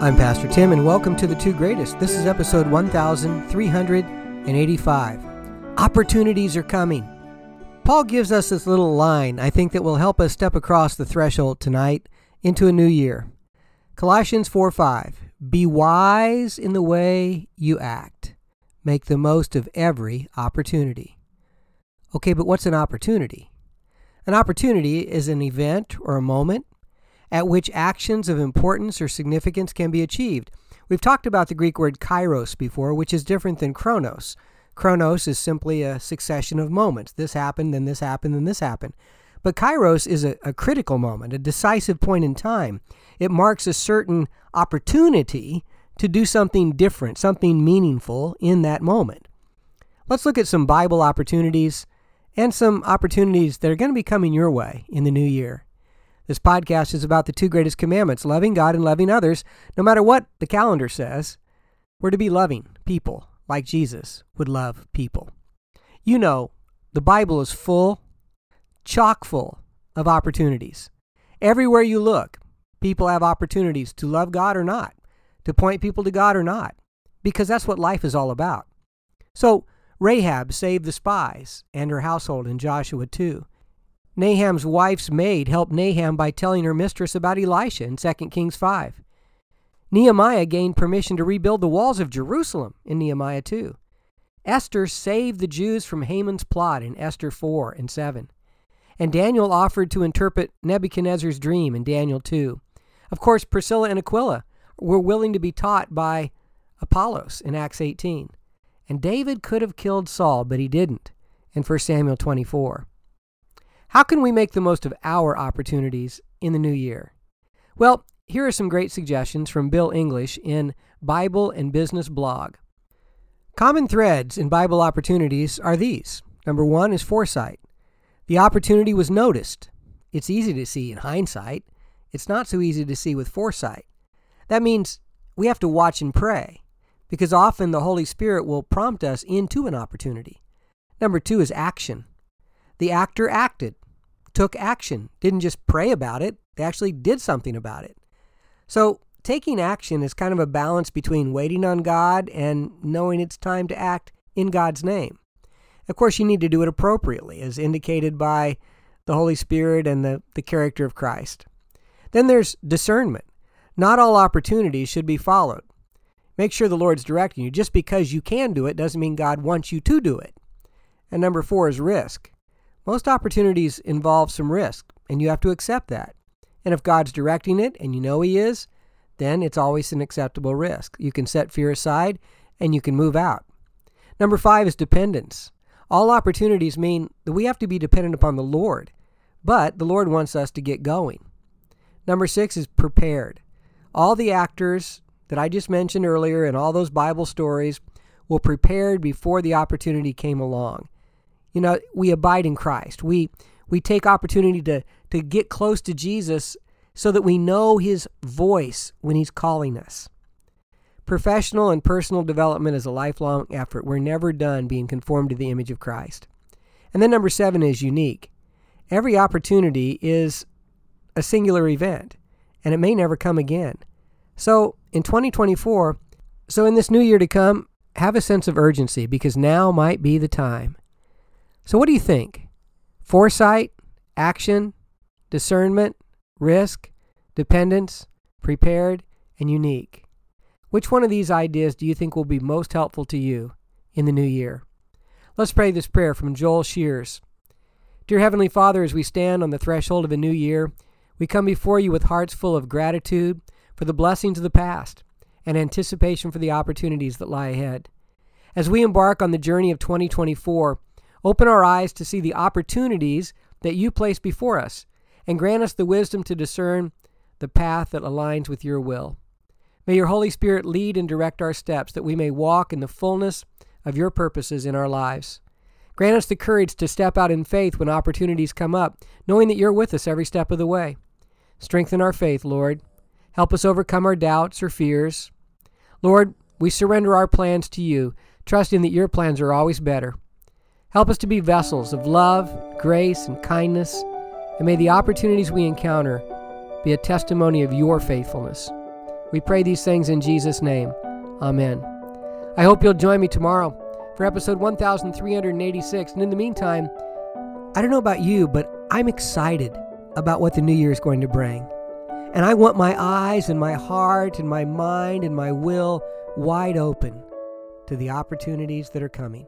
I'm Pastor Tim, and welcome to The Two Greatest. This is episode 1385. Opportunities are coming. Paul gives us this little line I think that will help us step across the threshold tonight into a new year. Colossians 4 5. Be wise in the way you act. Make the most of every opportunity. Okay, but what's an opportunity? An opportunity is an event or a moment at which actions of importance or significance can be achieved. We've talked about the Greek word kairos before, which is different than chronos. Chronos is simply a succession of moments. This happened, then this happened, then this happened. But kairos is a, a critical moment, a decisive point in time. It marks a certain opportunity to do something different, something meaningful in that moment. Let's look at some Bible opportunities and some opportunities that are going to be coming your way in the new year. This podcast is about the two greatest commandments loving God and loving others, no matter what the calendar says. We're to be loving people like Jesus would love people. You know, the Bible is full, chock full of opportunities. Everywhere you look, people have opportunities to love God or not, to point people to God or not, because that's what life is all about. So, Rahab saved the spies and her household in Joshua 2. Naaman's wife's maid helped Naaman by telling her mistress about Elisha in 2 Kings 5. Nehemiah gained permission to rebuild the walls of Jerusalem in Nehemiah 2. Esther saved the Jews from Haman's plot in Esther 4 and 7. And Daniel offered to interpret Nebuchadnezzar's dream in Daniel 2. Of course, Priscilla and Aquila were willing to be taught by Apollos in Acts 18. And David could have killed Saul, but he didn't in 1 Samuel 24. How can we make the most of our opportunities in the new year? Well, here are some great suggestions from Bill English in Bible and Business blog. Common threads in Bible opportunities are these. Number one is foresight. The opportunity was noticed. It's easy to see in hindsight. It's not so easy to see with foresight. That means we have to watch and pray because often the Holy Spirit will prompt us into an opportunity. Number two is action. The actor acted took action, didn't just pray about it, they actually did something about it. So, taking action is kind of a balance between waiting on God and knowing it's time to act in God's name. Of course, you need to do it appropriately, as indicated by the Holy Spirit and the, the character of Christ. Then there's discernment. Not all opportunities should be followed. Make sure the Lord's directing you. Just because you can do it doesn't mean God wants you to do it. And number four is risk. Most opportunities involve some risk, and you have to accept that. And if God's directing it and you know He is, then it's always an acceptable risk. You can set fear aside and you can move out. Number five is dependence. All opportunities mean that we have to be dependent upon the Lord, but the Lord wants us to get going. Number six is prepared. All the actors that I just mentioned earlier and all those Bible stories were prepared before the opportunity came along. You know, we abide in Christ. We we take opportunity to to get close to Jesus so that we know his voice when he's calling us. Professional and personal development is a lifelong effort. We're never done being conformed to the image of Christ. And then number 7 is unique. Every opportunity is a singular event and it may never come again. So, in 2024, so in this new year to come, have a sense of urgency because now might be the time. So, what do you think? Foresight, action, discernment, risk, dependence, prepared, and unique. Which one of these ideas do you think will be most helpful to you in the new year? Let's pray this prayer from Joel Shears. Dear Heavenly Father, as we stand on the threshold of a new year, we come before you with hearts full of gratitude for the blessings of the past and anticipation for the opportunities that lie ahead. As we embark on the journey of 2024, Open our eyes to see the opportunities that you place before us, and grant us the wisdom to discern the path that aligns with your will. May your Holy Spirit lead and direct our steps that we may walk in the fullness of your purposes in our lives. Grant us the courage to step out in faith when opportunities come up, knowing that you're with us every step of the way. Strengthen our faith, Lord. Help us overcome our doubts or fears. Lord, we surrender our plans to you, trusting that your plans are always better. Help us to be vessels of love, grace, and kindness, and may the opportunities we encounter be a testimony of your faithfulness. We pray these things in Jesus' name. Amen. I hope you'll join me tomorrow for episode 1386. And in the meantime, I don't know about you, but I'm excited about what the new year is going to bring. And I want my eyes and my heart and my mind and my will wide open to the opportunities that are coming.